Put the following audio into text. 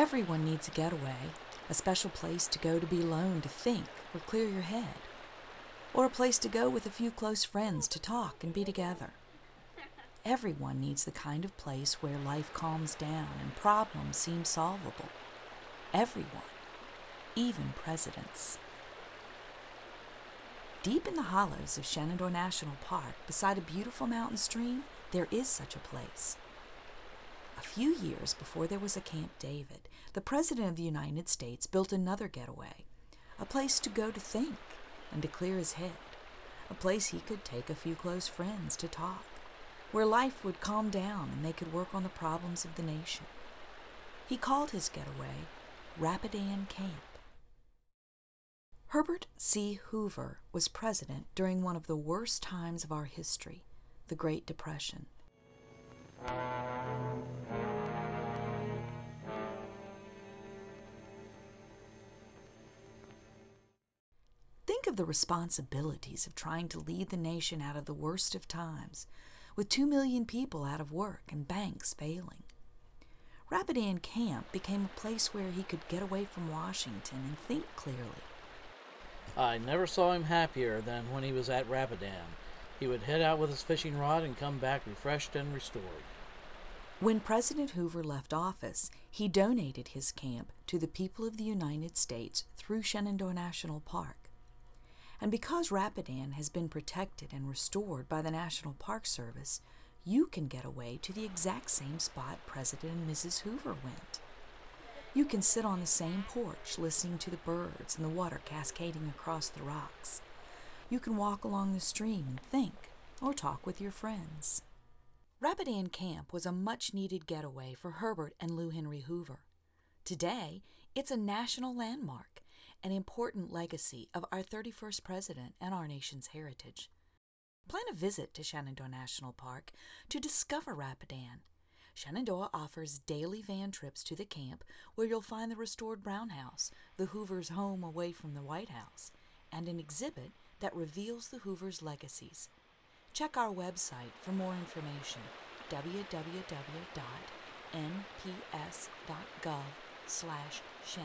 Everyone needs a getaway, a special place to go to be alone to think or clear your head, or a place to go with a few close friends to talk and be together. Everyone needs the kind of place where life calms down and problems seem solvable. Everyone, even presidents. Deep in the hollows of Shenandoah National Park, beside a beautiful mountain stream, there is such a place. A few years before there was a Camp David, the President of the United States built another getaway, a place to go to think and to clear his head, a place he could take a few close friends to talk, where life would calm down and they could work on the problems of the nation. He called his getaway Rapidan Camp. Herbert C. Hoover was president during one of the worst times of our history, the Great Depression. Of the responsibilities of trying to lead the nation out of the worst of times, with two million people out of work and banks failing. Rapidan Camp became a place where he could get away from Washington and think clearly. I never saw him happier than when he was at Rapidan. He would head out with his fishing rod and come back refreshed and restored. When President Hoover left office, he donated his camp to the people of the United States through Shenandoah National Park. And because Rapidan has been protected and restored by the National Park Service, you can get away to the exact same spot President and Mrs. Hoover went. You can sit on the same porch listening to the birds and the water cascading across the rocks. You can walk along the stream and think or talk with your friends. Rapidan Camp was a much needed getaway for Herbert and Lou Henry Hoover. Today, it's a national landmark, an important legacy of our 31st president and our nation's heritage. Plan a visit to Shenandoah National Park to discover Rapidan. Shenandoah offers daily van trips to the camp where you'll find the restored Brown House, the Hoovers' home away from the White House, and an exhibit that reveals the Hoovers' legacies. Check our website for more information www.nps.gov slash shen.